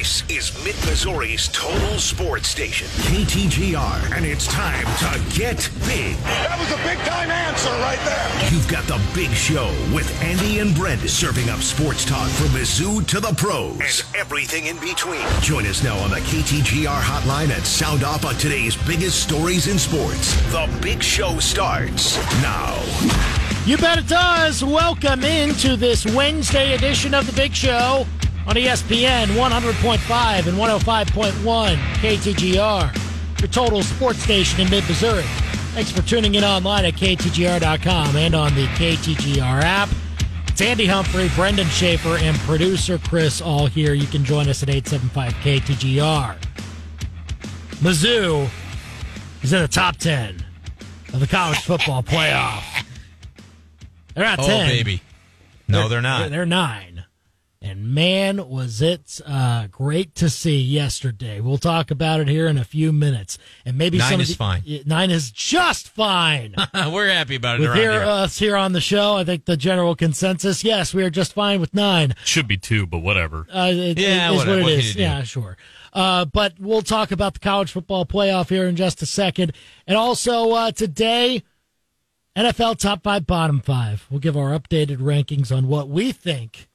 This is Mid Missouri's total sports station. KTGR, and it's time to get big. That was a big time answer right there. You've got the big show with Andy and Brent serving up sports talk from Mizzou to the pros. And everything in between. Join us now on the KTGR hotline and sound off on today's biggest stories in sports. The big show starts now. You bet it does. Welcome into this Wednesday edition of the Big Show on ESPN 100.5 and 105.1 KTGR, your total sports station in mid Missouri. Thanks for tuning in online at KTGR.com and on the KTGR app. It's Andy Humphrey, Brendan Schaefer, and producer Chris all here. You can join us at 875 KTGR. Mizzou is in the top 10 of the college football playoff. They're not Oh, 10. baby. No, they're not. They're nine. And man, was it uh, great to see yesterday. We'll talk about it here in a few minutes. And maybe Nine some of is the- fine. Nine is just fine. We're happy about it with around here, here. us here on the show, I think the general consensus, yes, we are just fine with nine. Should be two, but whatever. Uh, it, Yeah, it is whatever. what it What can you do? Yeah, sure. Uh, but we'll talk about the college football playoff here in just a second. And also uh, today, NFL top five, bottom five. We'll give our updated rankings on what we think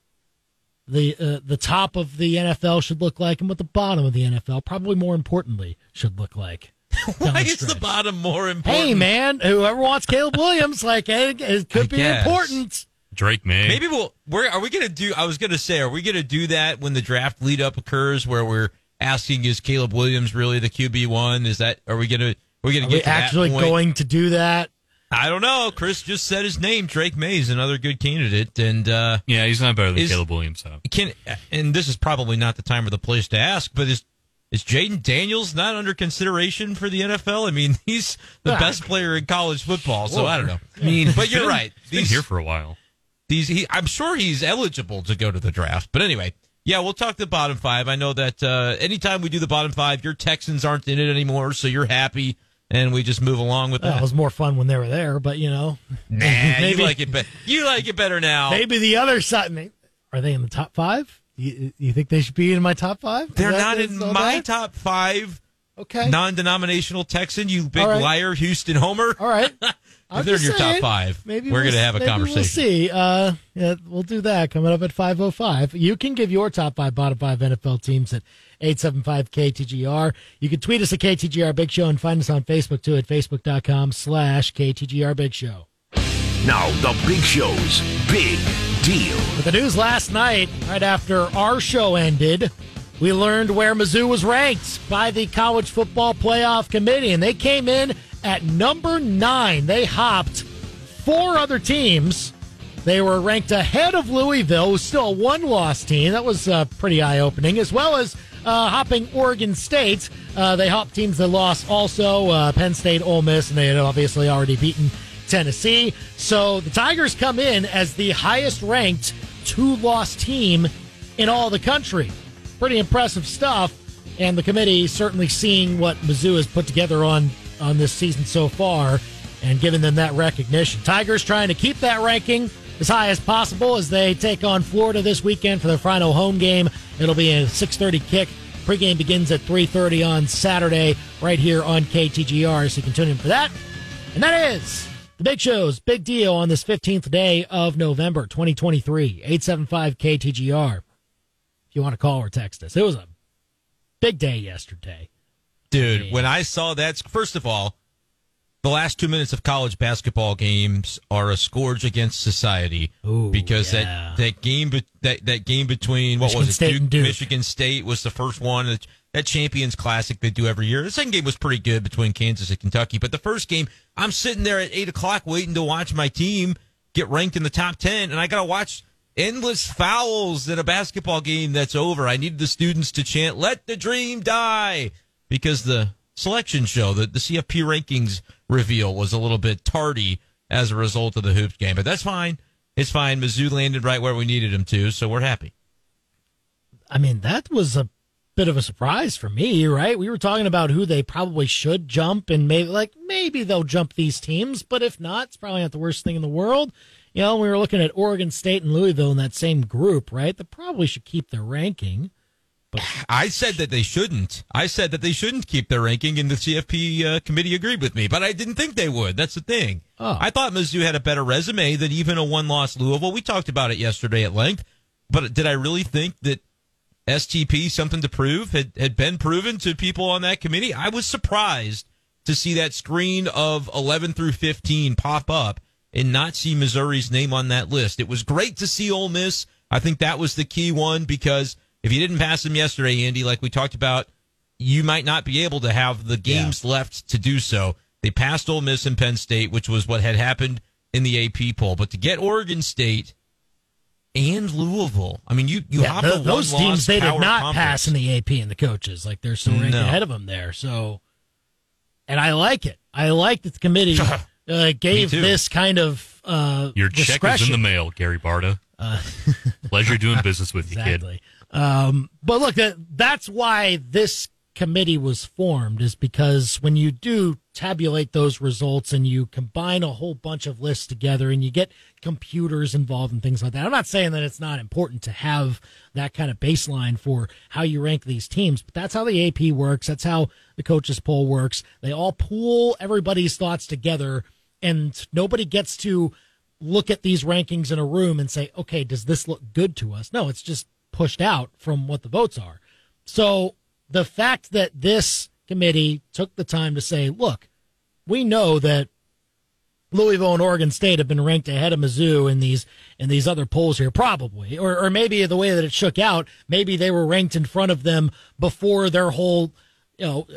the uh, the top of the NFL should look like and what the bottom of the NFL, probably more importantly, should look like. Why the is the bottom more important? Hey, man, whoever wants Caleb Williams, like, it, it could I be guess. important. Drake Maye. Maybe we'll. Where are we going to do? I was going to say, are we going to do that when the draft lead up occurs, where we're asking, is Caleb Williams really the QB one? Is that? Are we going to? We're going to get to that actually going to do that? I don't know. Chris just said his name. Drake Maye is another good candidate, and uh, yeah, he's not better than Is- Caleb Williams. Though. can and this is probably not the time or the place to ask, but is is Jayden Daniels not under consideration for the NFL? I mean, he's the Ah. best player in college football, so Sure. I don't know. I mean, but you're Been- right. He's been here for a while. these he, I'm sure he's eligible to go to the draft. But anyway, yeah, we'll talk the bottom five. I know that uh, anytime we do the bottom five, your Texans aren't in it anymore, so you're happy, and we just move along with Well, it that. was more fun when they were there, but you know, nah, maybe- you like it better. You like it better now. maybe the other side. Are they in the top five? You, you think they should be in my top five? Is They're that- not in my that? top five Okay. non-denominational Texan. You big right. liar, Houston Homer. all right. If they're in your top five, Maybe we're we'll- gonna have a conversation. We'll see. Uh, yeah, we'll do that coming up at five oh five. You can give your top five, bottom five NFL teams at eight seven five KTGR. You can tweet us at KTGR Big Show and find us on Facebook too at facebook.com slash KTGR Big Show. Now, the big show's big deal. With the news last night, right after our show ended, we learned where Mizzou was ranked by the College Football Playoff Committee, and they came in at number nine. They hopped four other teams. They were ranked ahead of Louisville, who's still a one loss team. That was uh, pretty eye opening, as well as uh, hopping Oregon State. Uh, they hopped teams that lost also uh, Penn State, Ole Miss, and they had obviously already beaten Tennessee. So the Tigers come in as the highest ranked two loss team in all the country. Pretty impressive stuff. And the committee certainly seeing what Mizzou has put together on, on this season so far and giving them that recognition. Tigers trying to keep that ranking as high as possible as they take on Florida this weekend for their final home game. It'll be a 6:30 kick. Pregame begins at 3:30 on Saturday right here on KTGR. So you can tune in for that. And that is the Big Show's big deal on this 15th day of November 2023. 875 KTGR. If you want to call or text us, it was a big day yesterday. Dude, when I saw that, first of all, the last two minutes of college basketball games are a scourge against society Ooh, because yeah. that that game that that game between what Michigan was it State and Duke. Michigan State was the first one that, that Champions Classic they do every year. The second game was pretty good between Kansas and Kentucky, but the first game I'm sitting there at eight o'clock waiting to watch my team get ranked in the top ten, and I got to watch endless fouls in a basketball game that's over. I needed the students to chant "Let the dream die" because the selection show, the, the CFP rankings reveal was a little bit tardy as a result of the hoops game, but that's fine. It's fine. Mizzou landed right where we needed him to, so we're happy. I mean, that was a bit of a surprise for me, right? We were talking about who they probably should jump, and maybe like maybe they'll jump these teams, but if not, it's probably not the worst thing in the world. You know, we were looking at Oregon State and Louisville in that same group, right? They probably should keep their ranking, I said that they shouldn't. I said that they shouldn't keep their ranking, and the CFP uh, committee agreed with me. But I didn't think they would. That's the thing. Oh. I thought Mizzou had a better resume than even a one-loss Louisville. We talked about it yesterday at length. But did I really think that STP something to prove had had been proven to people on that committee? I was surprised to see that screen of 11 through 15 pop up and not see Missouri's name on that list. It was great to see Ole Miss. I think that was the key one because if you didn't pass them yesterday, Andy, like we talked about, you might not be able to have the games left to do so. They passed Ole Miss and Penn State, which was what had happened in the AP poll. But to get Oregon State and Louisville, I mean, you you Yeah, a those teams they did not conference. pass in the AP and the coaches. Like they're still ranked No. ahead of them there. So, and I like it. I like that the committee uh, gave this kind of uh, Your check is in the mail, Gary Barta. Pleasure doing business with you, kid. Um, but look, that, that's why this committee was formed is because when you do tabulate those results and you combine a whole bunch of lists together and you get computers involved and things like that. I'm not saying that it's not important to have that kind of baseline for how you rank these teams, but that's how the AP works. That's how the coaches poll works. They all pool everybody's thoughts together and nobody gets to look at these rankings in a room and say, okay, does this look good to us? No, it's just pushed out from what the votes are. So the fact that this committee took the time to say, look, we know that Louisville and Oregon State have been ranked ahead of Mizzou in these in these other polls here, probably, or or maybe the way that it shook out, maybe they were ranked in front of them before their whole, you know,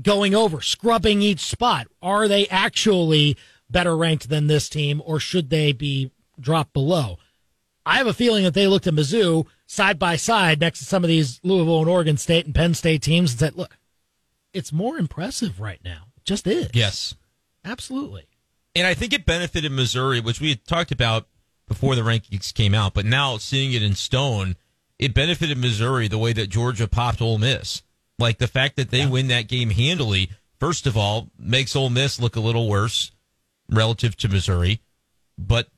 going over, scrubbing each spot. Are they actually better ranked than this team, or should they be dropped below? I have a feeling that they looked at Mizzou side by side next to some of these Louisville and Oregon State and Penn State teams and said, look, it's more impressive right now. It just is. Yes. Absolutely. And I think it benefited Missouri, which we had talked about before the rankings came out, but now seeing it in stone, it benefited Missouri the way that Georgia popped Ole Miss. Like the fact that they win that game handily, first of all, makes Ole Miss look a little worse relative to Missouri, but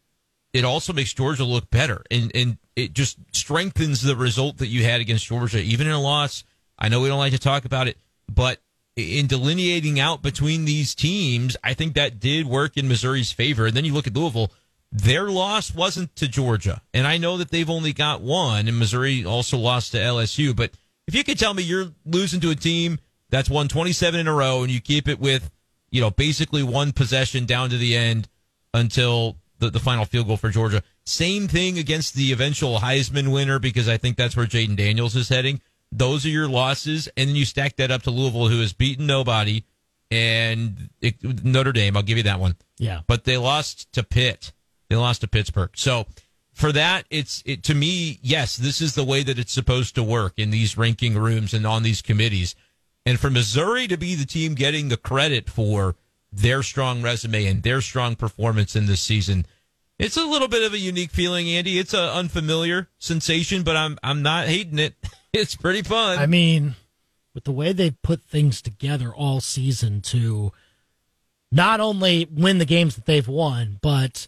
it also makes Georgia look better. And, and it just strengthens the result that you had against Georgia, even in a loss. I know we don't like to talk about it, but in delineating out between these teams, I think that did work in Missouri's favor. And then you look at Louisville, their loss wasn't to Georgia. And I know that they've only got one, and Missouri also lost to LSU. But if you could tell me you're losing to a team that's won 27 in a row and you keep it with, you know, basically one possession down to the end until the, the final field goal for Georgia. Same thing against the eventual Heisman winner because I think that's where Jayden Daniels is heading. Those are your losses, and then you stack that up to Louisville, who has beaten nobody, and it, Notre Dame. I'll give you that one. Yeah. But they lost to Pitt. They lost to Pittsburgh. So for that, it's it to me. Yes, this is the way that it's supposed to work in these ranking rooms and on these committees. And for Missouri to be the team getting the credit for their strong resume and their strong performance in this season, it's a little bit of a unique feeling, Andy. It's an unfamiliar sensation, but I'm I'm not hating it. It's pretty fun. I mean, with the way they put things together all season to not only win the games that they've won, but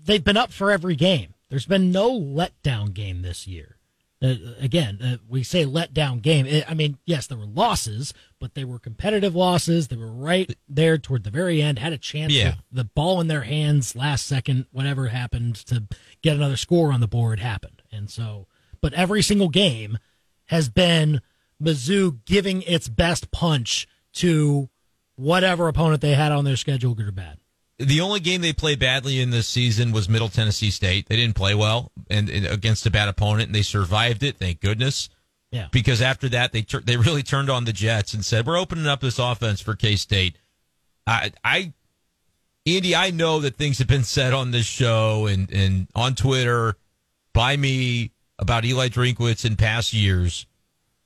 they've been up for every game. There's been no letdown game this year. Uh, again, uh, we say letdown game. I- I mean, yes, there were losses, but they were competitive losses. They were right there toward the very end, had a chance Yeah. the ball in their hands last second, whatever happened to get another score on the board happened. And so, but every single game has been Mizzou giving its best punch to whatever opponent they had on their schedule, good or bad. The only game they played badly in this season was Middle Tennessee State. They didn't play well and, and against a bad opponent, and they survived it. Thank goodness. Yeah. Because after that, they tur- they really turned on the Jets and said, "We're opening up this offense for K State." I, I, Andy, I know that things have been said on this show and and on Twitter by me about Eli Drinkwitz in past years,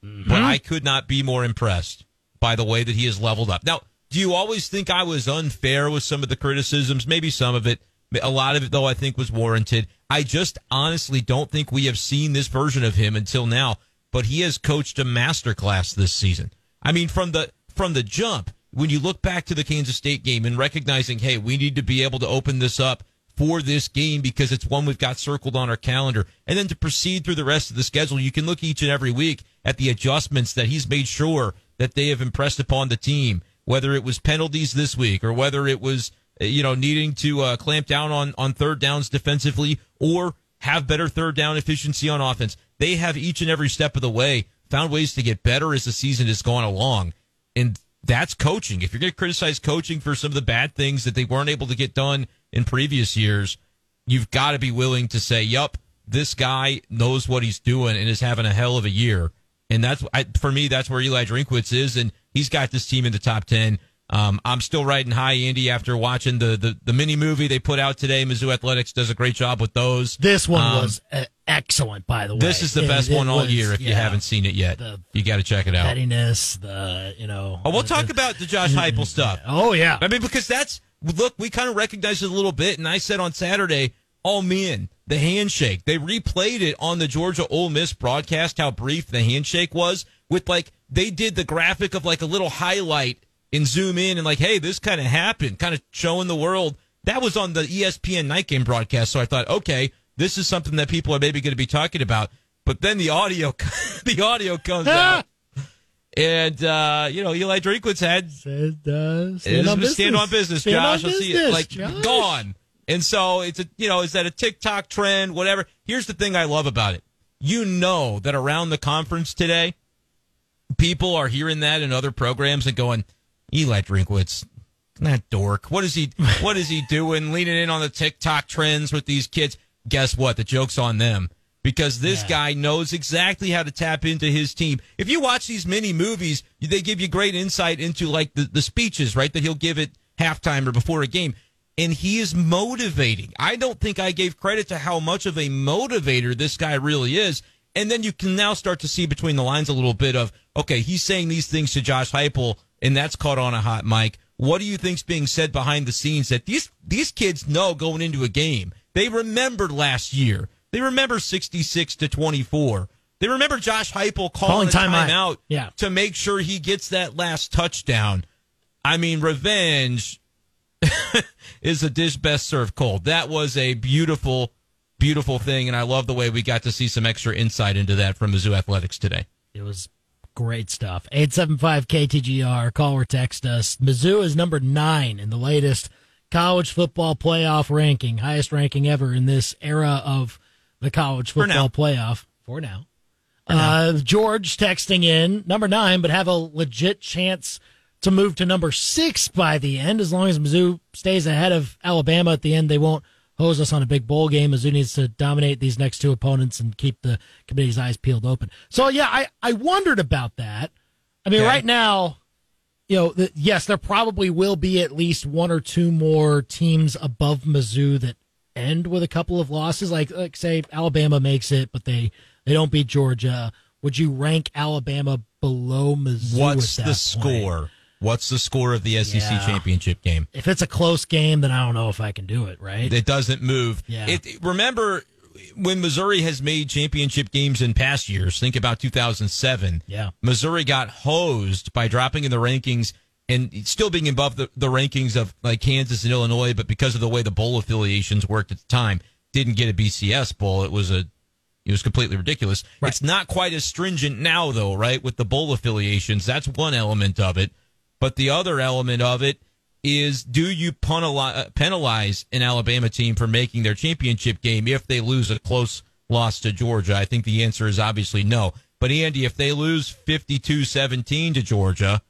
but mm-hmm. I could not be more impressed by the way that he has leveled up. Now, do you always think I was unfair with some of the criticisms? Maybe some of it. A lot of it, though, I think was warranted. I just honestly don't think we have seen this version of him until now. But he has coached a masterclass this season. I mean, from the from the jump, when you look back to the Kansas State game and recognizing, hey, we need to be able to open this up for this game because it's one we've got circled on our calendar. And then to proceed through the rest of the schedule, you can look each and every week at the adjustments that he's made sure that they have impressed upon the team, whether it was penalties this week or whether it was, uh, you know, needing to uh, clamp down on, on third downs defensively or have better third down efficiency on offense. They have each and every step of the way found ways to get better as the season has gone along. And that's coaching. If you're going to criticize coaching for some of the bad things that they weren't able to get done in previous years, you've got to be willing to say, "Yup, this guy knows what he's doing and is having a hell of a year." And that's I, for me. That's where Eli Drinkwitz is, and he's got this team in the top ten. Um, I'm still riding high, Andy, after watching the, the, the mini movie they put out today. Mizzou Athletics does a great job with those. This one Um, was uh, excellent, by the way. This is the It- best it one all year. If you haven't seen it yet, the you got to check it out. pettiness, the you know. Oh, we'll the- talk about the Josh Heupel stuff. Oh yeah, I mean, because that's look, we kind of recognize it a little bit, and I said on Saturday, oh man, the handshake. They replayed it on the Georgia Ole Miss broadcast how brief the handshake was. With like they did the graphic of like a little highlight and zoom in and like, hey, this kind of happened, kind of showing the world. That was on the ESPN night game broadcast. So I thought, okay, this is something that people are maybe going to be talking about. But then the audio, the audio comes out. And uh, you know, Eli Drinkwitz had Said, uh, stand on a stand on business, Stand on Josh. I'll see business, like Josh. gone. And so it's a you know, is that a TikTok trend, whatever. Here's the thing I love about it. You know that around the conference today, people are hearing that in other programs and going, Eli Drinkwitz, that dork. What is he what is he doing? Leaning in on the TikTok trends with these kids. Guess what? The joke's on them. Because this Yeah. guy knows exactly how to tap into his team. If you watch these mini movies, they give you great insight into like the, the speeches, right? That he'll give at halftime or before a game. And he is motivating. I don't think I gave credit to how much of a motivator this guy really is. And then you can now start to see between the lines a little bit of, okay, he's saying these things to Josh Heupel, and that's caught on a hot mic. What do you think's being said behind the scenes that these these kids know going into a game? They remembered last year. They remember 66 to 24. They remember Josh Heupel calling, Calling a timeout. timeout Yeah. to make sure he gets that last touchdown. I mean, revenge is a dish best served cold. That was a beautiful, beautiful thing, and I love the way we got to see some extra insight into that from Mizzou Athletics today. It was great stuff. 875 KTGR. Call or text us. Mizzou is number nine in the latest college football playoff ranking, highest ranking ever in this era of the college For now. football playoff. For now. Uh, George texting in number nine, but have a legit chance to move to number six by the end. As long as Mizzou stays ahead of Alabama at the end, they won't hose us on a big bowl game. Mizzou needs to dominate these next two opponents and keep the committee's eyes peeled open. So yeah, I, I wondered about that. I mean, Okay. right now, you know, the, yes, there probably will be at least one or two more teams above Mizzou that end with a couple of losses. Like, like say Alabama makes it, but they they don't beat Georgia. Would you rank Alabama below Mizzou? What's at the that score? What's the score of the SEC Yeah. championship game? If it's a close game, then I don't know if I can do it. Right? It doesn't move. Yeah. It, remember when Missouri has made championship games in past years? Think about 2007. Yeah. Missouri got hosed by dropping in the rankings and still being above the, the rankings of like Kansas and Illinois, but because of the way the bowl affiliations worked at the time, didn't get a BCS bowl. It was a it was completely ridiculous. Right. It's not quite as stringent now, though, right? With the bowl affiliations, that's one element of it. But the other element of it is do you penalize an Alabama team for making their championship game if they lose a close loss to Georgia? I think the answer is obviously no. But Andy, if they lose 52-17 to Georgia,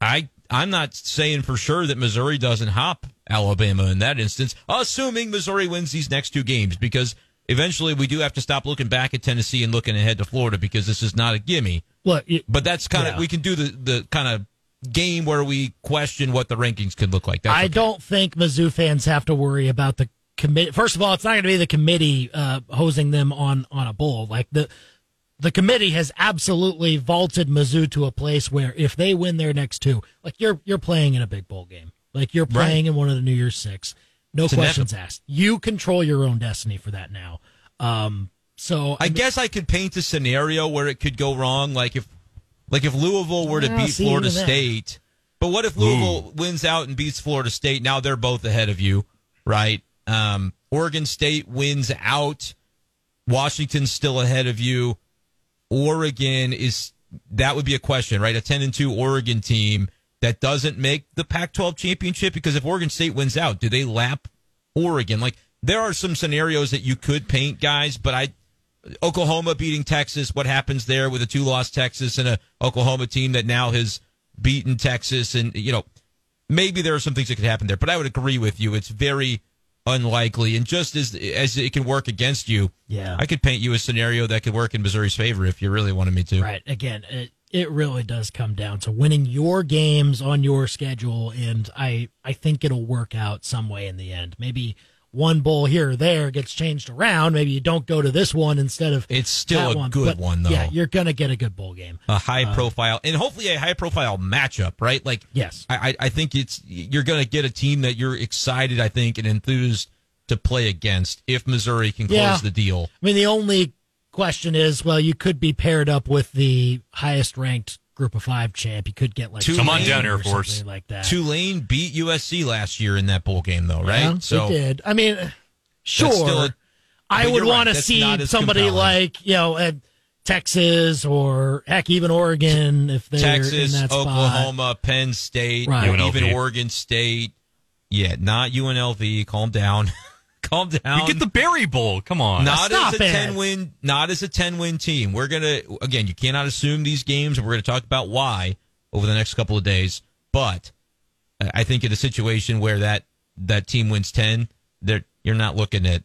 I I'm not saying for sure that Missouri doesn't hop Alabama in that instance, assuming Missouri wins these next two games because eventually we do have to stop looking back at Tennessee and looking ahead to Florida because this is not a gimme. Look, it- But that's kind of Yeah. we can do the the kind of game where we question what the rankings could look like. That's I okay. don't think Mizzou fans have to worry about the committee. First of all, it's not going to be the committee uh, hosing them on on a bowl. Like the the committee has absolutely vaulted Mizzou to a place where if they win their next two, like you're you're playing in a big bowl game, like you're Right. playing in one of the New Year's Six. No It's questions asked. You control your own destiny for that now. Um, so I guess I could paint a scenario where it could go wrong, like if like if Louisville were to Well, beat Florida. State. But what if Louisville wins out and beats Florida State? Now they're both ahead of you, right? Um, Oregon State wins out. Washington's still ahead of you. Oregon is that would be a question, right? A ten and two Oregon team that doesn't make the Pac-12 championship because if Oregon State wins out, do they lap Oregon? Like there are some scenarios that you could paint, guys, but I Oklahoma beating Texas, what happens there with a two-loss Texas and a Oklahoma team that now has beaten Texas, and you know maybe there are some things that could happen there. But I would agree with you; it's very unlikely. And just as as it can work against you, Yeah. I could paint you a scenario that could work in Missouri's favor if you really wanted me to. Right. Again, it, it really does come down to winning your games on your schedule, and I I think it'll work out some way in the end. Maybe one bowl here or there gets changed around. Maybe you don't go to this one instead of It's still a one. good But, one, though. Yeah, you're gonna get a good bowl game. a high uh, profile and hopefully a high profile matchup, right? Like, Yes. I, I think it's you're going to get a team that you're excited, I think, and enthused to play against if Missouri can close Yeah. the deal. I mean, the only question is, well, you could be paired up with the highest ranked Group of Five champ. You could get like Come on down, or Air Force. like that. Tulane beat USC last year in that bowl game, though, right? Yeah, so they did. I mean, sure. still a- I would you're right, want to see somebody compelling. like you know uh, Texas or heck even Oregon if they're Texas, in that spot. Oklahoma, Penn State, Right. you know, UNLV. even Oregon State. Yeah, not UNLV. Calm down. Calm down. You get the Berry Bowl. Come on. not Stop as a it. 10 win not as a 10 win team we're gonna again you cannot assume these games and we're gonna talk about why over the next couple of days but I- i think in a situation where that that team wins 10 there you're not looking at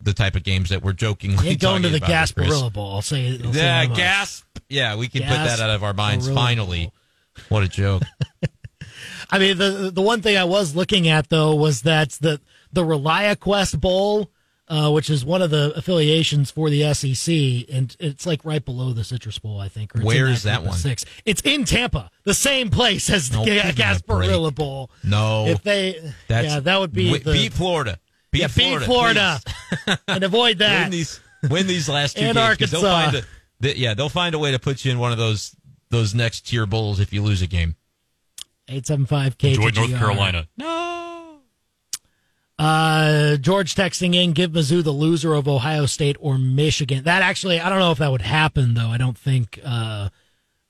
the type of games that we're jokingly You ain't going to the about. Gasparilla Bowl. I'll say, I'll say yeah that much. gasp yeah we can put that out of our minds finally Bowl. what a joke I mean, the the one thing I was looking at though was that the the ReliaQuest Bowl, uh, which is one of the affiliations for the SEC, and it's like right below the Citrus Bowl, I think. Or Where is that one? Six. It's in Tampa, the same place as the give me a Gasparilla break. Bowl. no If they, that's yeah, that would be wi- the beat florida beat yeah, florida, beat Florida, and avoid that. win these win these last two And games 'cause they'll Arkansas. find a, they, yeah they'll find a way to put you in one of those those next tier bowls if you lose a game Eight seven five K. Enjoy North Carolina. No. Uh, George texting in, give Mizzou the loser of Ohio State or Michigan. That actually, I don't know if that would happen though. I don't think. Uh,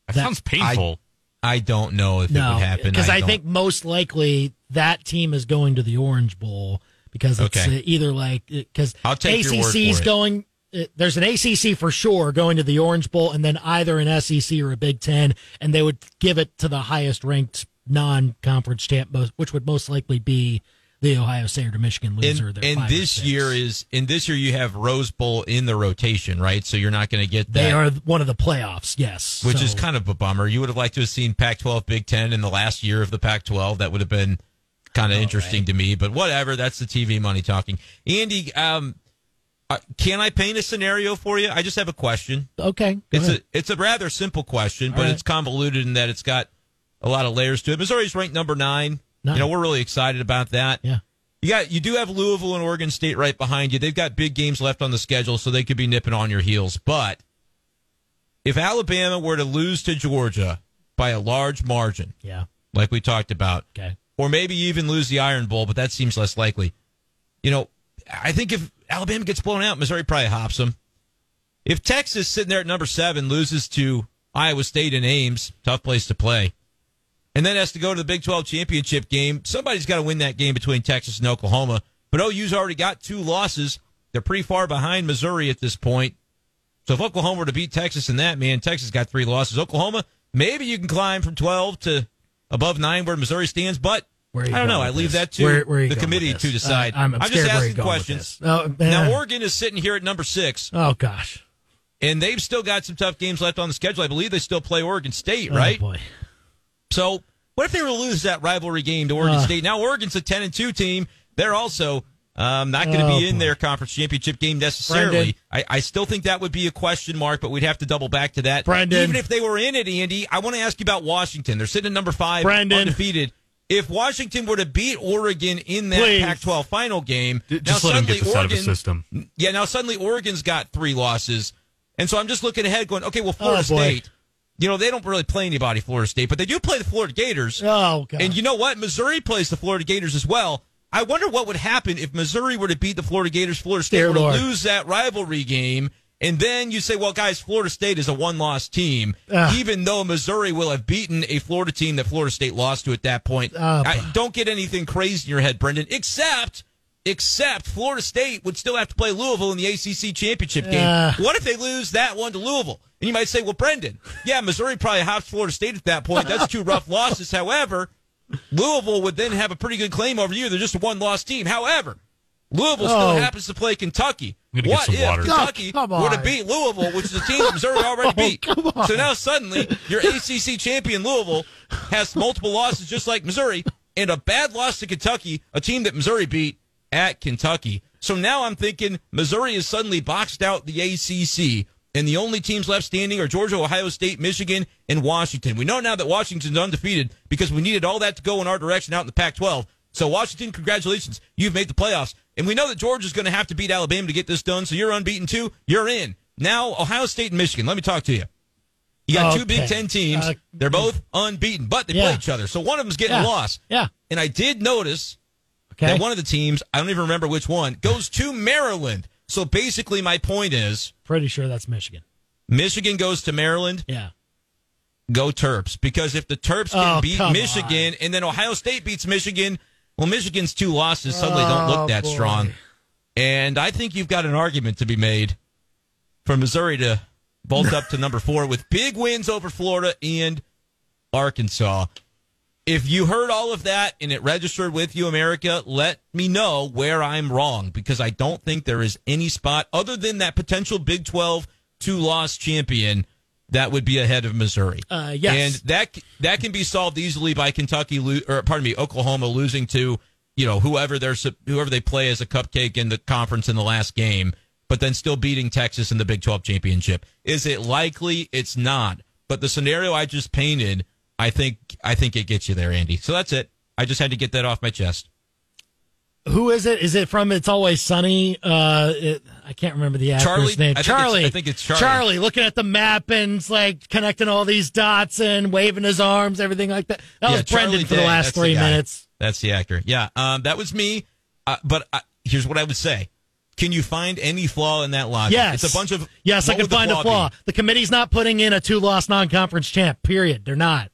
That, That- sounds painful. I don't know if it would happen because I, don't- think most likely that team is going to the Orange Bowl because it's Okay. uh, either like because I'll take your word ACC's for it. going. uh, There's an ACC for sure going to the Orange Bowl, and then either an SEC or a Big Ten, and they would give it to the highest ranked non-conference champ, which would most likely be the Ohio State or Michigan loser. and, and this year is in this year you have Rose Bowl in the rotation, right? So you're not going to get that, They are one of the playoffs, yes. which So, is kind of a bummer. You would have liked to have seen Pac-12, Big Ten in the last year of the Pac-12. That would have been kind of interesting to me. But whatever, that's the TV money talking. Andy, um, uh, can I paint a scenario for you? I just have a question. okay. go It's ahead. a it's a rather simple question, but right. it's convoluted in that it's got a lot of layers to it. Missouri's ranked number nine. You know, we're really excited about that. yeah. You got you do have Louisville and Oregon State right behind you. They've got big games left on the schedule, so they could be nipping on your heels. But if Alabama were to lose to Georgia by a large margin, Yeah. like we talked about, Okay. or maybe even lose the Iron Bowl, but that seems less likely. You know, I think if Alabama gets blown out, Missouri probably hops them. If Texas sitting there at number seven loses to Iowa State and Ames, tough place to play, and then has to go to the Big 12 championship game, somebody's got to win that game between Texas and Oklahoma. But OU's already got two losses. They're pretty far behind Missouri at this point. So if Oklahoma were to beat Texas in that, man, Texas got three losses. Oklahoma, maybe you can climb from 12 to above nine where Missouri stands, but I don't know. I leave this? that to Where- where the committee to decide. Uh, I'm just asking questions. Oh, now. Oregon is sitting here at number six, Oh gosh. and they've still got some tough games left on the schedule. I believe they still play Oregon State, right? Oh boy. So what if they were to lose that rivalry game to Oregon Uh. State? Now Oregon's a ten and two team. They're also um, not going to Oh, be in boy. their conference championship game necessarily. I, I still think that would be a question mark, but we'd have to double back to that. Brandon. Even if they were in it, Andy, I want to ask you about Washington. They're sitting at number five, Brendan. undefeated. If Washington were to beat Oregon in that Please. Pac-12 final game, D- Just now let him suddenly get this out of Oregon, system. yeah, now suddenly Oregon's got three losses. And so I'm just looking ahead going, okay, well, Florida Oh, boy. State, you know, they don't really play anybody, Florida State, but they do play the Florida Gators. Oh god. And you know what? Missouri plays the Florida Gators as well. I wonder what would happen if Missouri were to beat the Florida Gators, Florida State Dear were to lose that rivalry game, and then you say, well, guys, Florida State is a one-loss team, Ugh. even though Missouri will have beaten a Florida team that Florida State lost to at that point. Oh, I, don't get anything crazy in your head, Brendan, except. Except Florida State would still have to play Louisville in the ACC championship game. Uh. what if they lose that one to Louisville? And you might say, well, Brendan, yeah, Missouri probably hops Florida State at that point. That's two rough losses. However, Louisville would then have a pretty good claim over you. They're just a one loss team. However, Louisville still Oh. happens to play Kentucky. I'm gonna get What if water. Kentucky Oh, come would have beat Louisville, which is a team that Missouri already oh, beat? come on. So now suddenly your ACC champion Louisville has multiple losses just like Missouri and a bad loss to Kentucky, a team that Missouri beat at Kentucky. So now I'm thinking Missouri is suddenly boxed out the ACC. And the only teams left standing are Georgia, Ohio State, Michigan, and Washington. We know now that Washington's undefeated because we needed all that to go in our direction out in the Pac 12. So, Washington, congratulations. You've made the playoffs. And we know that Georgia's going to have to beat Alabama to get this done. So, you're unbeaten too. You're in. Now, Ohio State and Michigan. Let me talk to you. You got two Big Ten teams. Uh, They're both unbeaten, but they Yeah. play each other. So, one of them's getting Yeah. a loss. Yeah. And I did notice Okay. that one of the teams, I don't even remember which one, goes to Maryland. So, basically, my point is Pretty sure that's Michigan. Michigan goes to Maryland Yeah. go Terps because if the Terps can Oh, beat Michigan and then Ohio State beats Michigan, well, Michigan's two losses suddenly don't Oh, look that boy. strong. And I think you've got an argument to be made for Missouri to bolt up to number four with big wins over Florida and Arkansas. If you heard all of that and it registered with you, America, let me know where I'm wrong because I don't think there is any spot other than that potential Big 12 two loss champion that would be ahead of Missouri. Uh, yes. And that that can be solved easily by Kentucky lo- or pardon me, Oklahoma losing to, you know, whoever they're whoever they play as a cupcake in the conference in the last game, but then still beating Texas in the Big 12 championship. Is it likely? It's not. But the scenario I just painted, I think I think it gets you there, Andy. So that's it. I just had to get that off my chest. Who is it? Is it from It's Always Sunny? Uh, it, I can't remember the actor's Charlie? name. I Charlie. I think it's Charlie. Charlie looking at the map and like connecting all these dots and waving his arms, everything like that. That was Charlie Brendan for the last that's three guy. minutes. That's the actor. Yeah, um, that was me. Uh, but uh, here's what I would say: Can you find any flaw in that logic? Yes. it's a bunch of. Yes, I can the find a flaw. be? The committee's not putting in a two loss non conference champ, period. They're not.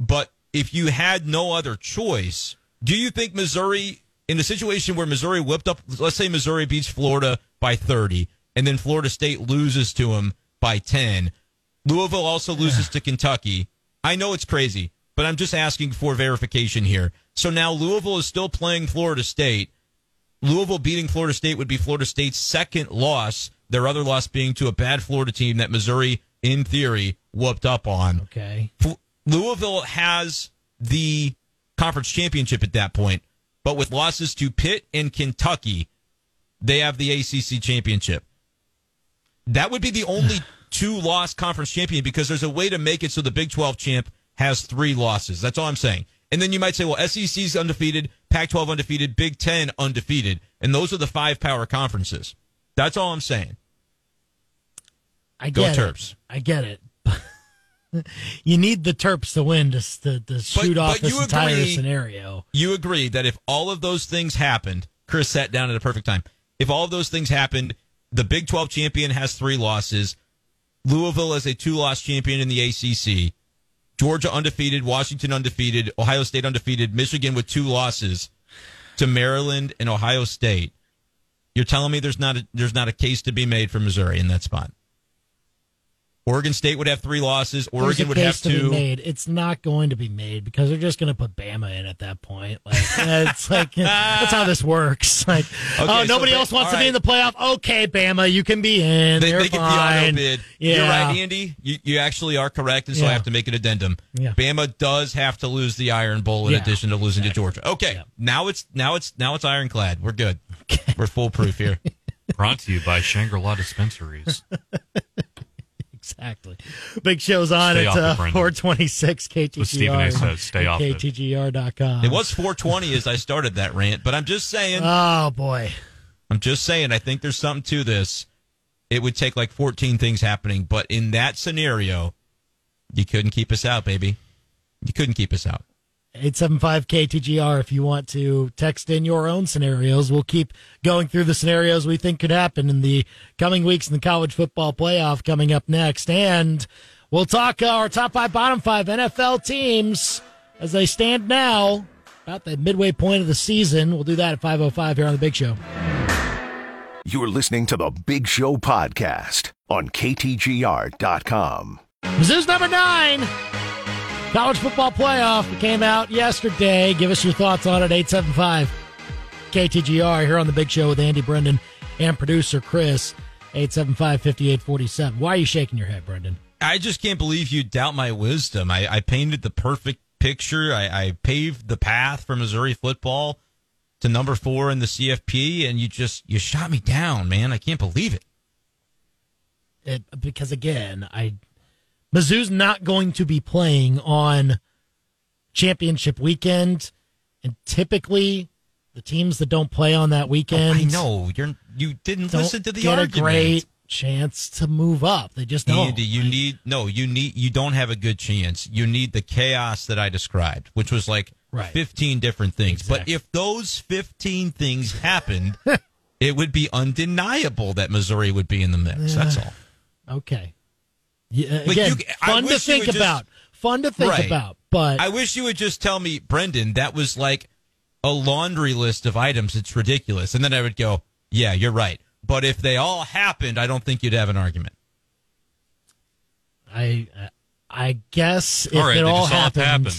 But if you had no other choice, do you think Missouri, in a situation where Missouri whipped up, let's say Missouri beats Florida by 30, and then Florida State loses to them by 10, Louisville also loses to Kentucky. I know it's crazy, but I'm just asking for verification here. So now Louisville is still playing Florida State. Louisville beating Florida State would be Florida State's second loss, their other loss being to a bad Florida team that Missouri, in theory, whooped up on. Okay. Louisville has the conference championship at that point, but with losses to Pitt and Kentucky, they have the ACC championship. That would be the only two loss conference champion because there's a way to make it so the Big 12 champ has three losses. That's all I'm saying. And then you might say, well, SEC's undefeated, Pac 12 undefeated, Big 10 undefeated. And those are the five power conferences. That's all I'm saying. I Go get it. Terps. I get it. you need the Terps to win to, to, to shoot off but this you entire scenario. you agree that if all of those things happened, Chris sat down at a perfect time. If all of those things happened, the Big 12 champion has three losses. Louisville is a two loss champion in the ACC. Georgia undefeated, Washington undefeated, Ohio State undefeated, Michigan with two losses to Maryland and Ohio State. You're telling me there's not a, there's not a case to be made for Missouri in that spot. Oregon State would have three losses. Oregon a would case have to be two. made. It's not going to be made because they're just going to put Bama in at that point. Like it's like that's how this works. Like oh, nobody Ba- else wants all to be in the playoff. Okay, Bama, you can be in. They, They're they get the fine. auto bid. Yeah. You're right, Andy. You, you actually are correct, and so I have to make an addendum. Yeah. Bama does have to lose the Iron Bowl in Yeah, addition to losing to Georgia. Okay, Yeah. now it's now it's now it's ironclad. We're good. We're foolproof here. Brought to you by Shangri-La Dispensaries. Exactly. Big show's on Stay at uh, 426 KTGR. what Stephen A. says, stay off it. KTGR.com. It was 420 as I started that rant, but I'm just saying. Oh, boy. I'm just saying. I think there's something to this. It would take like 14 things happening, but in that scenario, you couldn't keep us out, baby. You couldn't keep us out. 875 KTGR if you want to text in your own scenarios. We'll keep going through the scenarios we think could happen in the coming weeks in the college football playoff coming up next. And we'll talk uh, our top five, bottom five NFL teams as they stand now about the midway point of the season. We'll do that at 505 here on The Big Show. You're listening to the Big Show podcast on KTGR.com. Mizzou's number nine. College football playoff came out yesterday. Give us your thoughts on it. 875 KTGR here on the big show with Andy Brendan and producer Chris. 875 5847. Why are you shaking your head, Brendan? I just can't believe you doubt my wisdom. I, I painted the perfect picture. I, I paved the path for Missouri football to number four in the CFP, and you just you shot me down, man. I can't believe it. It, because again, I Mizzou's not going to be playing on championship weekend, and typically the teams that don't play on that weekend, I know you're you didn't listen to the get argument. a great chance to move up. They just don't. Andy, you need no, you need you don't have a good chance. You need the chaos that I described, which was like Right. fifteen different things. But if those fifteen things happened, it would be undeniable that Missouri would be in the mix. That's all. Okay. Yeah, again, you- fun to think would just- about. Fun to think Right. about. But I wish you would just tell me, Brendan, that was like a laundry list of items. It's ridiculous. And then I would go, yeah, you're right. But if they all happened, I don't think you'd have an argument. I I guess if All right, it all happened, happen.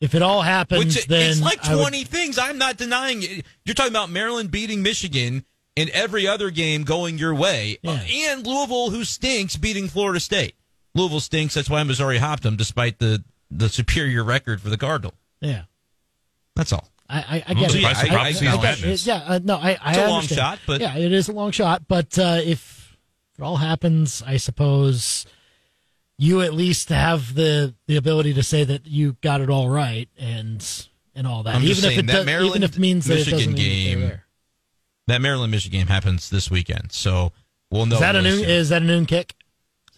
if it all happens, Which then it's like I would- 20 things. I'm not denying it. You're talking about Maryland beating Michigan and every other game going your way, Yeah. and Louisville, who stinks, beating Florida State. Louisville stinks. That's why Missouri hopped them, despite the the superior record for the Cardinal. yeah. That's all. I, I, I I'm get it. surprised I, I, I, season I get madness. it. Yeah, uh, no, I, I It's a long understand. shot, but- yeah, it is a long shot. But uh, if it all happens, I suppose you at least have the the ability to say that you got it all right and and all that. I'm even just if saying it that does, even if it means that it Michigan doesn't mean that they're game there. That Maryland Michigan game happens this weekend, so we'll know. Is that a really noon? soon. Is that a noon kick?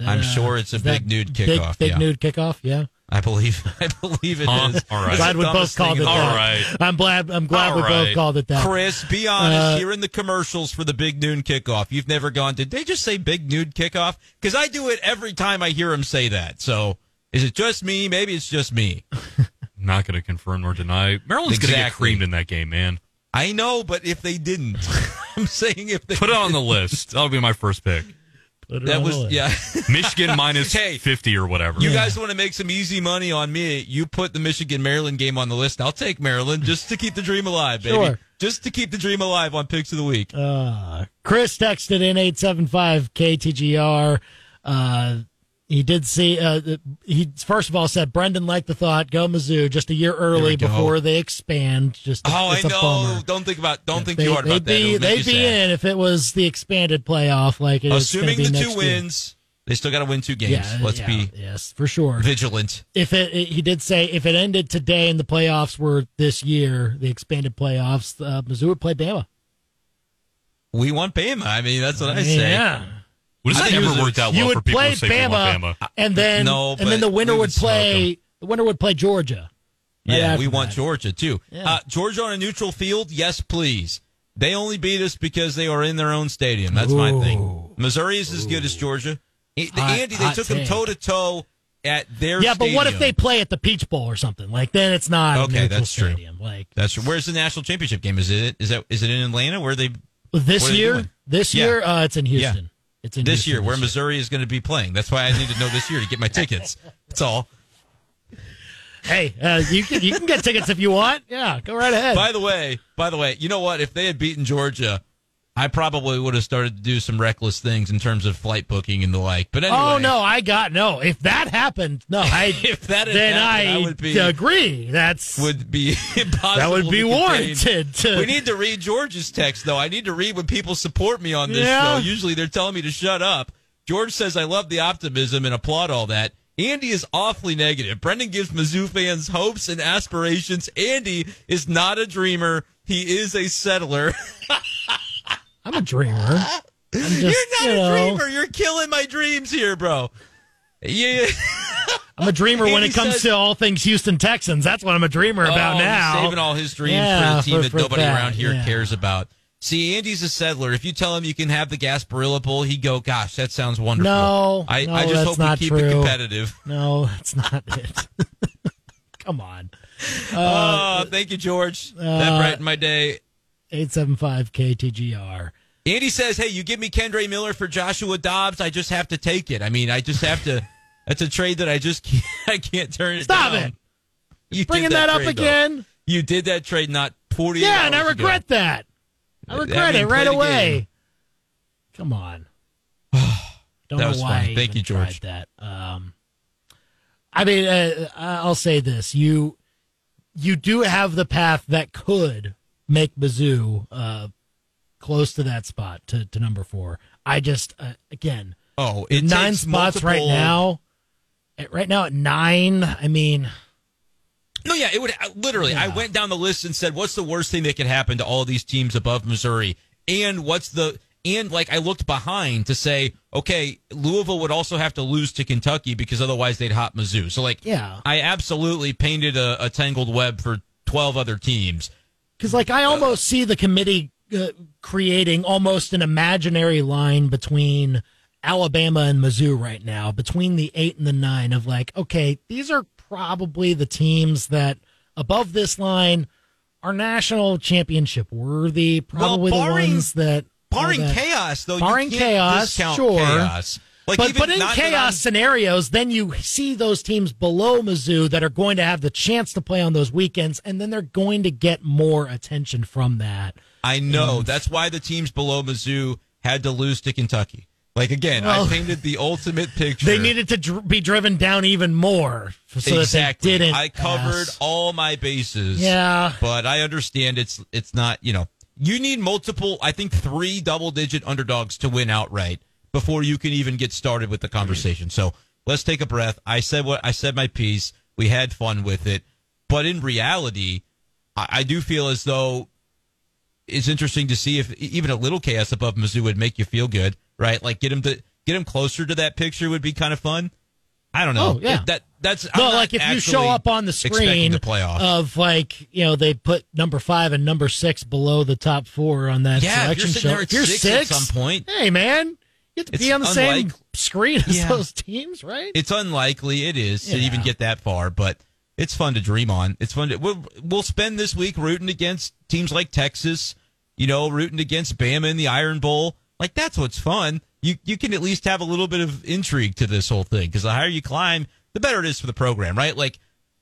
Is that, I'm uh, sure it's a big nude big- kickoff, Big yeah. nude kickoff. Yeah. I believe. I believe it is. Huh? All right. It's Glad we dumbest both called it in that. All right. I'm glad. I'm glad All we both called it that. Chris, be honest. Uh, You're in the commercials for the big noon kickoff. You've never gone. Did they just say big noon kickoff? Because I do it every time I hear him say that. So is it just me? Maybe it's just me. Not going to confirm nor deny. Maryland's going to get creamed in that game, man. I know, but if they didn't, I'm saying if they Put it on the list. That'll be my first pick. Put it that on was list. yeah. Michigan minus Hey, 50 or whatever. You guys want to make some easy money on me? You put the Michigan Maryland game on the list. I'll take Maryland just to keep the dream alive, baby. Sure. Just to keep the dream alive on picks of the week. Uh, Chris texted in 875 KTGR. Uh, he did see, uh, he first of all said, Brendan liked the thought, go Mizzou just a year early before they expand. Just Oh, it's I a know. bummer. Don't think about. Don't think They, too hard about that. be, It'll they'd be sad. in if it was the expanded playoff. Like Assuming the two year. wins, they still got to win two games. Yeah, Let's yeah, be yes for sure. vigilant. If it, it- he did say if it ended today and the playoffs were this year, the expanded playoffs, uh, Mizzou would play Bama. We want Bama. I mean, that's what I say. Yeah. What I has that it ever was- worked out you well for would people play who say they Bama, Bama? and then No, and then the winner would would play the winner would play Georgia. right Yeah, we want that. Georgia too. Yeah. Uh, Georgia on a neutral field, yes, please. They only beat us because they are in their own stadium. That's my thing. Missouri is as good as Georgia. Hot- Andy, they hot took them toe to toe at their. Yeah, but what if they play at the Peach Bowl or something? Like then it's not Okay, neutral that's true. Like That's where's the national championship game? Is it is that is it in Atlanta where they this What they year, this Yeah. year, uh, it's in Yeah. It's this year where Missouri is going to be playing? That's why I need to know this year to get my tickets. That's all. Hey, uh, you can you can get tickets if you want. Yeah, go right ahead. By the way, by the way, you know what? If they had beaten Georgia, I probably would have started to do some reckless things in terms of flight booking and the like. But anyway, oh no, I got no. If that happened, no, I If that had then happened, I, I would be- agree. That's would be impossible. that would be warranted. To, We need to read George's text, though. I need to read when people support me on this Yeah. show. Usually they're telling me to shut up. George says, I love the optimism and applaud all that. Andy is awfully negative. Brendan gives Mizzou fans hopes and aspirations. Andy is not a dreamer. He is a settler. I'm a dreamer. I'm just, You're not you a dreamer. You're killing my dreams here, bro. Yeah. I'm a dreamer when it comes says- to all things Houston Texans. That's what I'm a dreamer oh, about Oh, he's now. saving all his dreams Yeah, for the team for- that for nobody that, around here yeah. cares about. See, Andy's a settler. If you tell him you can have the Gasparilla Bowl, he'd go, "Gosh, that sounds wonderful." No, I, no, I just hope we keep it competitive. No, that's not it. Come on. oh, uh, thank you, George. that uh, brightened my day. 875 KTGR. Andy says, "Hey, you give me Kendre Miller for Joshua Dobbs, I just have to take it. I mean, I just have to. That's a trade that I just can't, I can't turn it Stop down. it. You Bringing did that, up trade, though. again. You did that trade not forty. Yeah, and I hours ago. regret that. I regret mean, it right away. game. Come on. Don't That know was why funny. I Thank you, George. that. Um, I mean, uh, I'll say this: you you do have the path that could make Mizzou uh, close to that spot to, to number four. I just uh, again Oh, it nine spots right now. At, right now at nine. I mean, No, yeah, it would uh, literally. I went down the list and said, "What's the worst thing that could happen to all these teams above Missouri?" And what's the and like I looked behind to say, okay, Louisville would also have to lose to Kentucky because otherwise they'd hop Mizzou. So like, Yeah. I absolutely painted a, a tangled web for twelve other teams. Because, like, I almost see the committee uh, creating almost an imaginary line between Alabama and Mizzou right now, between the eight and the nine, of like, okay, these are probably the teams that above this line are national championship worthy. Probably barring- the ones that. Barring that- chaos, though, Barring you can't chaos, discount sure. chaos. Like, but but in chaos scenarios, then you see those teams below Mizzou that are going to have the chance to play on those weekends, and then they're going to get more attention from that. I know. Mm. That's why the teams below Mizzou had to lose to Kentucky. Like again, Well, I painted the ultimate picture. They needed to dr- be driven down even more so exactly. that they didn't. I covered pass. all my bases. Yeah. but I understand it's it's not. You know, you need multiple. I think three double digit underdogs to win outright before you can even get started with the conversation. So let's take a breath. I said what I said. My piece. We had fun with it, but in reality, I, I do feel as though it's interesting to see if even a little chaos above Mizzou would make you feel good, right? Like get him to get him closer to that picture would be kind of fun. I don't know. Oh, yeah. that that's Well, like if you show up on the screen the playoff. of like you know they put number five and number six below the top four on that Yeah, if selection you're show. if you're six six at some point. hey man, you have to It's be on the same screen as Yeah. those teams, right? it's unlikely it is to Yeah. even get that far, but it's fun to dream on. It's fun to we'll, we'll spend this week rooting against teams like Texas, you know, rooting against Bama in the Iron Bowl. Like that's what's fun. You you can at least have a little bit of intrigue to this whole thing because the higher you climb, the better it is for the program, right? Like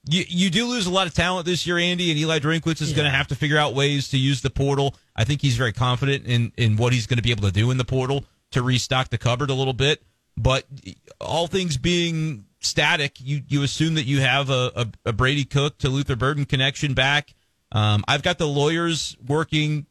you you do lose a lot of talent this year, Andy, and Eli Drinkwitz is going to have to figure out ways to use the portal. I think he's very confident in in what he's going to be able to do in the portal to restock the cupboard a little bit. But all things being static, you you assume that you have a, a, a Brady Cook to Luther Burden connection back. Um, I've got the lawyers working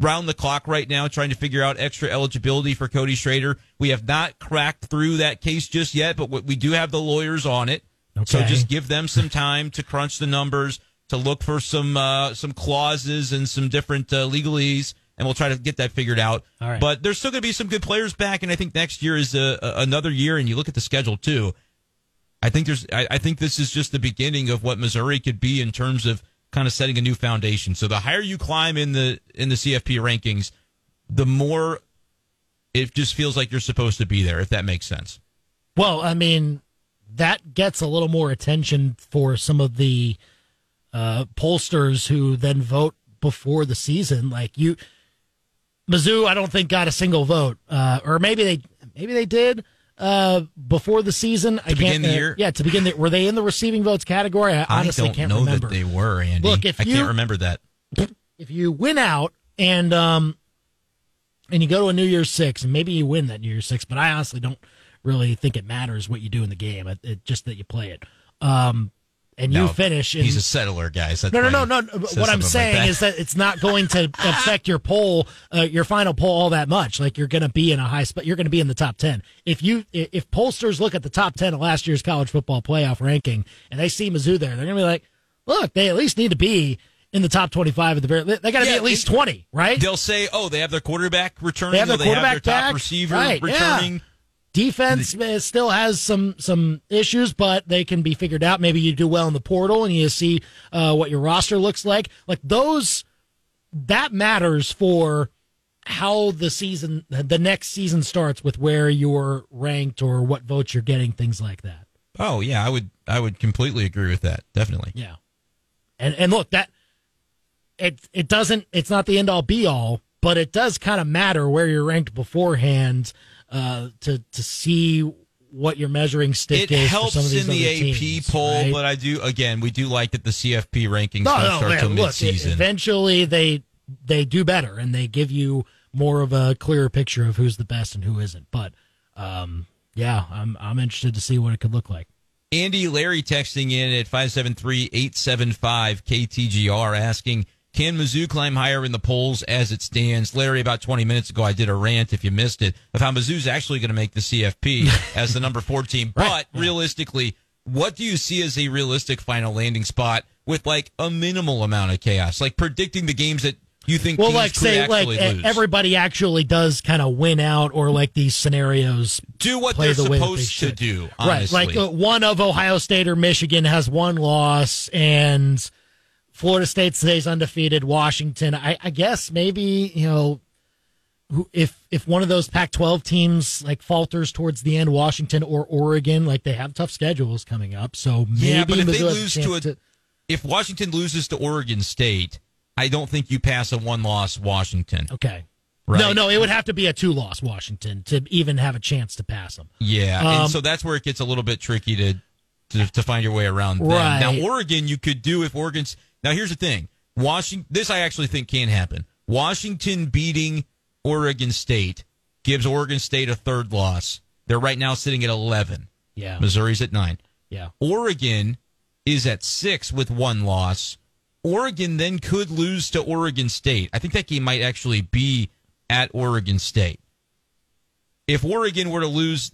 round the clock right now trying to figure out extra eligibility for Cody Schrader. We have not cracked through that case just yet, but we do have the lawyers on it. So just give them some time to crunch the numbers, to look for some uh, some clauses and some different uh, legalese, and we'll try to get that figured out. All right. But there's still going to be some good players back, and I think next year is a, a, another year. And you look at the schedule too. I think there's. I, I think this is just the beginning of what Missouri could be in terms of kind of setting a new foundation. So the higher you climb in the in the CFP rankings, the more it just feels like you're supposed to be there. If that makes sense. Well, I mean, that gets a little more attention for some of the uh, pollsters who then vote before the season. Like you, Mizzou, I don't think got a single vote, uh, or maybe they maybe they did uh, before the season. I begin can't, the uh, year? yeah, to begin the were they in the receiving votes category? I honestly I don't can't know remember. that they were, Andy. Look, if I you- can't remember that. if you win out and um and you go to a New Year's Six, and maybe you win that New Year's Six, but I honestly don't really think it matters what you do in the game. It, it just that you play it. Um, and you finish. And, He's a settler, guys. That's no, no, no, no. What I'm like saying that. is that it's not going to affect your poll, uh, your final poll, all that much. Like you're going to be in a high spot. You're going to be in the top ten. If you, if pollsters look at the top ten of last year's college football playoff ranking and they see Mizzou there, they're going to be like, look, they at least need to be in the top 25 at the very. They got to be at least it- 20, right? They'll say, "Oh, they have their quarterback returning. They have their they have their quarterback top back? receiver Right, yeah. Returning." Defense uh, still has some some issues, but they can be figured out. Maybe you do well in the portal and you see uh, what your roster looks like. Like those, that matters for how the season, the next season starts with where you're ranked or what votes you're getting, things like that. Oh yeah, I would I would completely agree with that. Definitely. Yeah, and and look that it it doesn't it's not the end all be all, but it does kind of matter where you're ranked beforehand uh, to to see what your measuring stick It is. helps for some of these in the AP teams, poll, right? but I do again we do like that the CFP rankings no, don't no, start man, look, mid-season. eventually they they do better and they give you more of a clearer picture of who's the best and who isn't. But um, yeah, I'm I'm interested to see what it could look like. Andy Larry texting in at 573-875-KTGR asking, can Mizzou climb higher in the polls as it stands? Larry, about 20 minutes ago, I did a rant, if you missed it, of how Mizzou's actually going to make the CFP as the number four team. Right. But realistically, what do you see as a realistic final landing spot with like a minimal amount of chaos? Like predicting the games that you think Well, teams like could say, like actually lose. everybody actually does kind of win out, or like these scenarios do what they're the that they supposed to do, Right, like uh, one of Ohio State or Michigan has one loss, and Florida State stays undefeated. Washington, I, I guess maybe you know, if if one of those Pac-12 teams like falters towards the end, Washington or Oregon, like they have tough schedules coming up, so maybe Yeah, but if they Mizzou has a lose to a- if Washington loses to Oregon State, I don't think you pass a one-loss Washington. okay. Right. No, no, it would have to be a two-loss Washington to even have a chance to pass them. Yeah, Um, and so that's where it gets a little bit tricky to to, to find your way around. Them. Right. Now, Oregon, you could do if Oregon's. Now, here's the thing: Washington. This I actually think can happen. Washington beating Oregon State gives Oregon State a third loss. They're right now sitting at eleven. Yeah, Missouri's at nine. yeah. Oregon is at six with one loss. Oregon then could lose to Oregon State. I think that game might actually be at Oregon State. If Oregon were to lose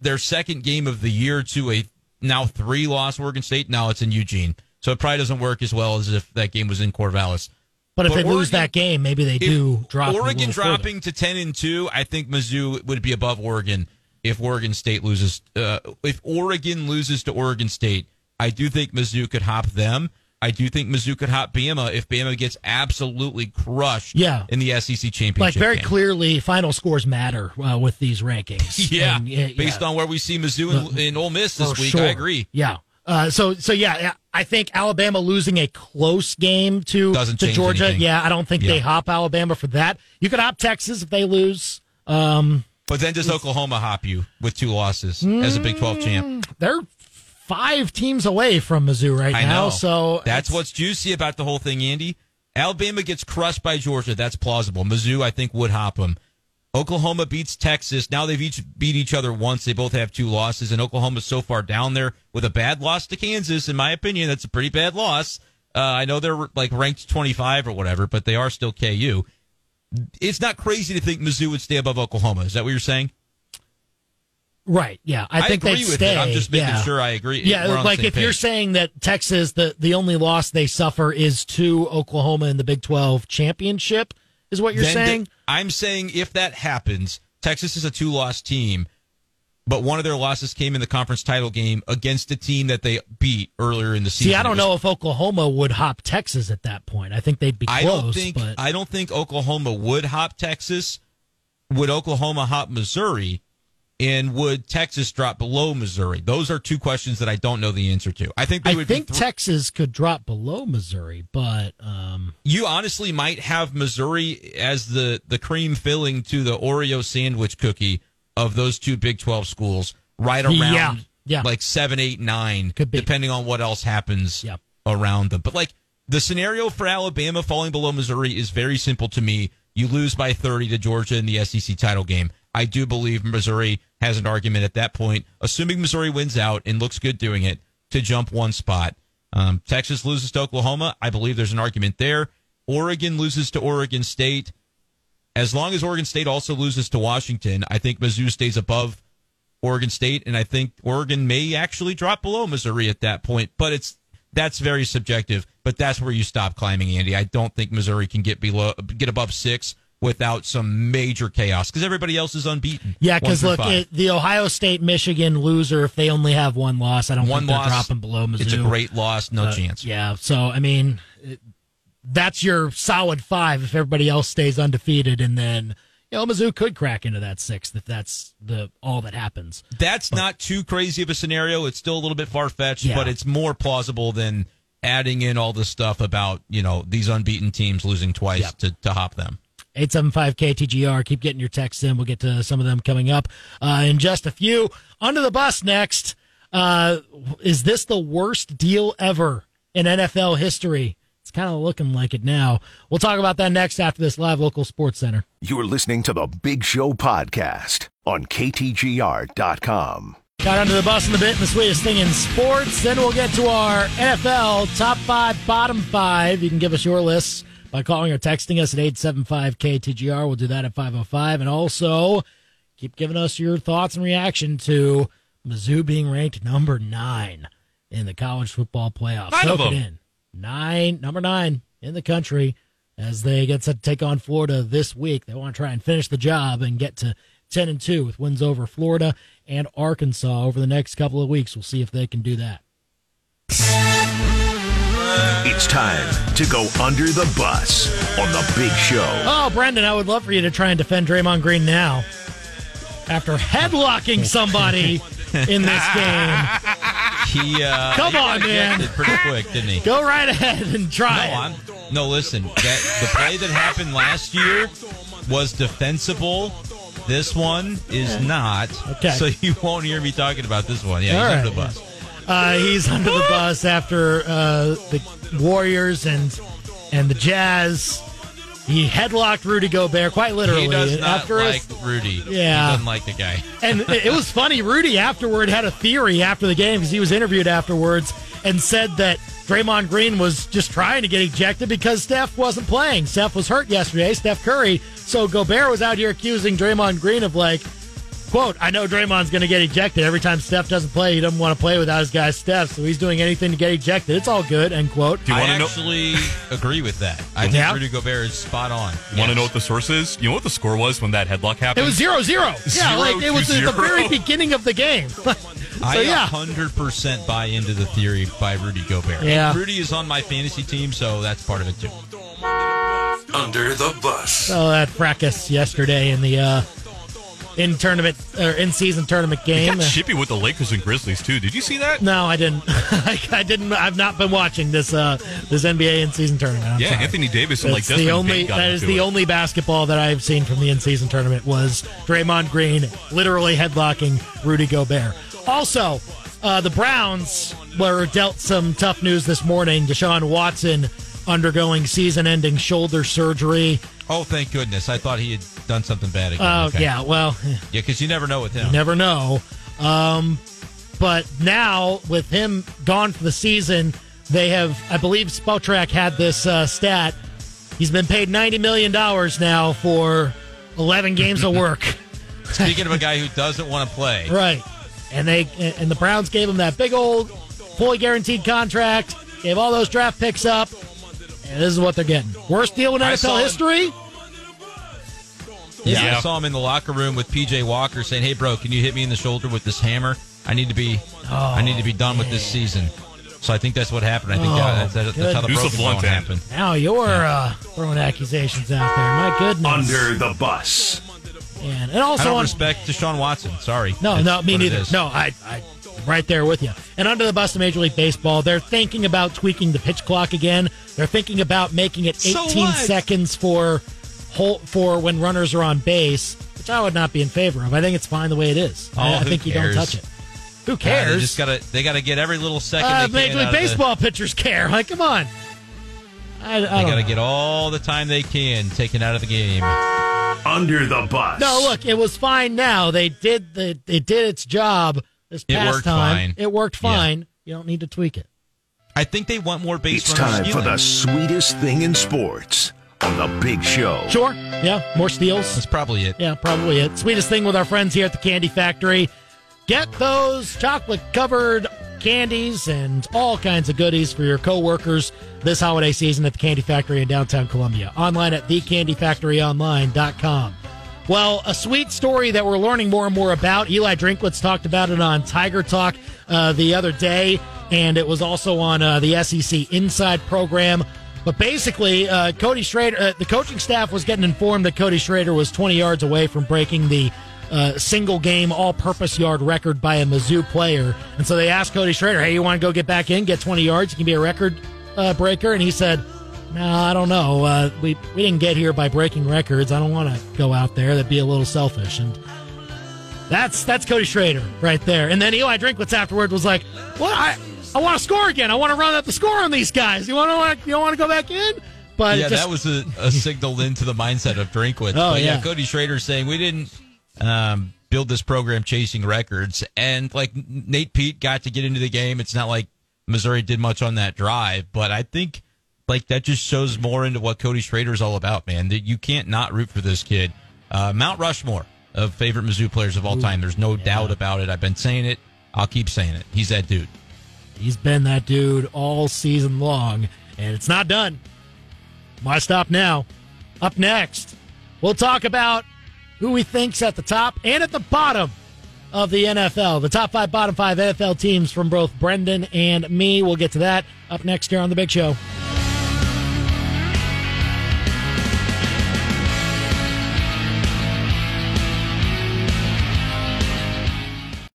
their second game of the year to a now three loss Oregon State, now it's in Eugene. So it probably doesn't work as well as if that game was in Corvallis. But if But they lose that game, maybe they do drop. Oregon little further. dropping to ten and two. I think Mizzou would be above Oregon if Oregon State loses. Uh, if Oregon loses to Oregon State, I do think Mizzou could hop them. I do think Mizzou could hop Bama if Bama gets absolutely crushed. Yeah. in the SEC championship. like very game. clearly, final scores matter uh, with these rankings. Yeah, And, yeah, based yeah, on where we see Mizzou and, and Ole Miss this for week, sure. I agree. Yeah. Uh, so so yeah, yeah, I think Alabama losing a close game to Doesn't to Georgia. anything. Yeah, I don't think they hop Alabama for that. You could hop Texas if they lose. Um, But then does Oklahoma hop you with two losses as a Big Twelve champ? they're five teams away from Mizzou right I now. know. So that's what's juicy about the whole thing, Andy. Alabama gets crushed by Georgia. That's plausible. Mizzou, I think, would hop them. Oklahoma beats Texas. Now they've each beat each other once. They both have two losses, and Oklahoma's so far down there with a bad loss to Kansas. In my opinion, that's a pretty bad loss. Uh, I know they're like ranked 25 or whatever, but they are still KU. It's not crazy to think Mizzou would stay above Oklahoma. Is that what you're saying? right. Yeah, I think agree they'd with stay. it. I'm just making yeah. sure I agree. Yeah, We're on the like if you're saying that Texas, the the only loss they suffer is to Oklahoma in the Big Twelve championship, is what you're Then saying. they- I'm saying if that happens, Texas is a two loss team, but one of their losses came in the conference title game against a team that they beat earlier in the season. See, I don't was- know if Oklahoma would hop Texas at that point. I think they'd be close. I don't think but I don't think Oklahoma would hop Texas. Would Oklahoma hop Missouri? And would Texas drop below Missouri? Those are two questions that I don't know the answer to. I think they I would think thr- Texas could drop below Missouri, but um, you honestly might have Missouri as the the cream filling to the Oreo sandwich cookie of those two Big Twelve schools, right around Yeah, yeah. like seven, eight, nine, Could be. depending on what else happens Yep. around them. But like the scenario for Alabama falling below Missouri is very simple to me. You lose by thirty to Georgia in the SEC title game. I do believe Missouri has an argument at that point, assuming Missouri wins out and looks good doing it, to jump one spot. Um, Texas loses to Oklahoma. I believe there's an argument there. Oregon loses to Oregon State. As long as Oregon State also loses to Washington, I think Mizzou stays above Oregon State, and I think Oregon may actually drop below Missouri at that point. But it's that's very subjective. But that's where you stop climbing, Andy. I don't think Missouri can get below, get above six without some major chaos because everybody else is unbeaten. Yeah, because look, it, the Ohio State Michigan loser, if they only have one loss, I don't one think they're loss, dropping below Mizzou. it's a great loss, no Uh, chance. Yeah, so I mean, it, that's your solid five if everybody else stays undefeated, and then you know Mizzou could crack into that sixth if that's the all that happens. That's not too crazy of a scenario. It's still a little bit far fetched, Yeah. but it's more plausible than adding in all the stuff about you know these unbeaten teams losing twice Yep. to, to hop them. 875 KTGR. Keep getting your texts in. We'll get to some of them coming up uh, in just a few. Under the bus next. Uh, is this the worst deal ever in NFL history? It's kind of looking like it now. We'll talk about that next after this live local sports center. You're listening to the Big Show podcast on KTGR.com. Got under the bus in the bit and the sweetest thing in sports. Then we'll get to our NFL top five, bottom five. You can give us your lists by calling or texting us at 875 KTGR. We'll do that at 505. And also keep giving us your thoughts and reaction to Mizzou being ranked number nine in the college football playoff. Nine Soak it in. Nine, number nine in the country as they get set to take on Florida this week. They want to try and finish the job and get to 10 and 2 with wins over Florida and Arkansas over the next couple of weeks. We'll see if they can do that. It's time to go under the bus on the Big Show. Oh, Brendan, I would love for you to try and defend Draymond Green now. After headlocking somebody in this game, He uh, Come he on, man. pretty quick, didn't he? go right ahead and try. No, it. I'm, no, listen. That the play that happened last year was defensible. This one is not. Okay. So you won't hear me talking about this one. Yeah, All he's right. under the bus. Uh, he's under the bus after uh, the Warriors and and the Jazz. He headlocked Rudy Gobert quite literally He does not after a- like Rudy. Yeah. He doesn't like the guy. and it it was funny. Rudy afterward had a theory after the game because he was interviewed afterwards and said that Draymond Green was just trying to get ejected because Steph wasn't playing. Steph was hurt yesterday, Steph Curry. So Gobert was out here accusing Draymond Green of like, quote, I know Draymond's going to get ejected every time Steph doesn't play. He doesn't want to play without his guy Steph, so he's doing anything to get ejected. It's all good, end quote. Do you I want to know? actually agree with that. I think Yeah. Rudy Gobert is spot on. You Want to Yes. know what the source is? You know what the score was when that headlock happened? It happened? was zero zero. Yeah, Zero like it was to at the zero. very beginning of the game. so I yeah, 100% buy into the theory by Rudy Gobert. Yeah. Rudy is on my fantasy team, so that's part of it too. Under the bus. So that fracas yesterday in the uh, in tournament or in season tournament game. got chippy with the Lakers and Grizzlies too. Did you see that? no, I didn't. I didn't. I've not been watching this uh, this NBA in season tournament. I'm yeah, sorry. Anthony Davis and like Desmond the only that is the it. only basketball that I've seen from the in season tournament was Draymond Green literally headlocking Rudy Gobert. Also, uh, the Browns were dealt some tough news this morning. Deshaun Watson undergoing season ending shoulder surgery. Oh, thank goodness. I thought he had done something bad again. Oh Okay. yeah, well, Yeah, because you never know with him. never know. Um, but now with him gone for the season, they have, I believe, Spotrac had this uh, stat. He's been paid ninety million dollars now for eleven games of work. Speaking of a guy who doesn't want to play, right, and they and the Browns gave him that big old, fully guaranteed contract. Gave all those draft picks up, and this is what they're getting. Worst deal in NFL him- history. Yeah, Yeah. I saw him in the locker room with PJ Walker saying, "Hey, bro, can you hit me in the shoulder with this hammer? I need to be, I need to be done with this season." So I think that's what happened. I think Oh, that, that's, that's how the Use the broken bone happened. Now you're uh, throwing accusations out there. My goodness. Under the bus. and, and I also don't on, respect Deshaun Watson. Sorry. No, That's no, me neither. No, I, I, right there with you. And under the bus of Major League Baseball, they're thinking about tweaking the pitch clock again. They're thinking about making it 18 what? seconds for whole, for when runners are on base, which I would not be in favor of. I think it's fine the way it is. I, Oh, I who think you don't touch it. Who Yeah, cares? they just gotta, they gotta get every little second uh, they Major can. League out of the- Baseball pitchers care. Like, come on. I, I They gotta know. get all the time they can taken out of the game. Under the bus. No, look, it was fine. Now they did the it did its job this It past worked time. fine. It worked Yeah. fine. You don't need to tweak it. I think they want more base It's time for the sweetest thing in sports on the Big Show. Sure. Yeah. More steals. That's probably it. Yeah, probably it. Sweetest thing with our friends here at the Candy Factory. Get those chocolate covered candies and all kinds of goodies for your coworkers this holiday season at the Candy Factory in downtown Columbia. Online at thecandyfactoryonline.com. Well, a sweet story that we're learning more and more about. Eli Drinkwitz talked about it on Tiger Talk uh, the other day, and it was also on uh, the SEC Inside program. But basically, uh, Cody Schrader, uh, the coaching staff was getting informed that Cody Schrader was 20 yards away from breaking the uh, single game all purpose yard record by a Mizzou player. And so they asked Cody Schrader, hey, you want to go get back in, get 20 yards? You can be a record uh, breaker. And he said, no, I don't know. Uh, we, we didn't get here by breaking records. I don't want to go out there. That'd be a little selfish. And that's that's Cody Schrader right there. And then Eli Drinkwitz afterward was like, "What? I I want to score again. I want to run up the score on these guys. You want to you want to go back in?" But yeah, just, that was a, a signal into the mindset of Drinkwitz. Oh, but yeah. yeah. Cody Schrader saying we didn't um, build this program chasing records, and like Nate Peat got to get into the game. It's not like Missouri did much on that drive, but I think like that just shows more into what Cody Schrader is all about, man. That you can't not root for this kid. Uh, Mount Rushmore of favorite Mizzou players of all time. There's no doubt about it. I've been saying it. I'll keep saying it. He's that dude. He's been that dude all season long, and it's not done. Why stop now? Up next, we'll talk about who we think's at the top and at the bottom of the NFL. The top five, bottom five NFL teams from both Brendan and me. We'll get to that up next here on The Big Show.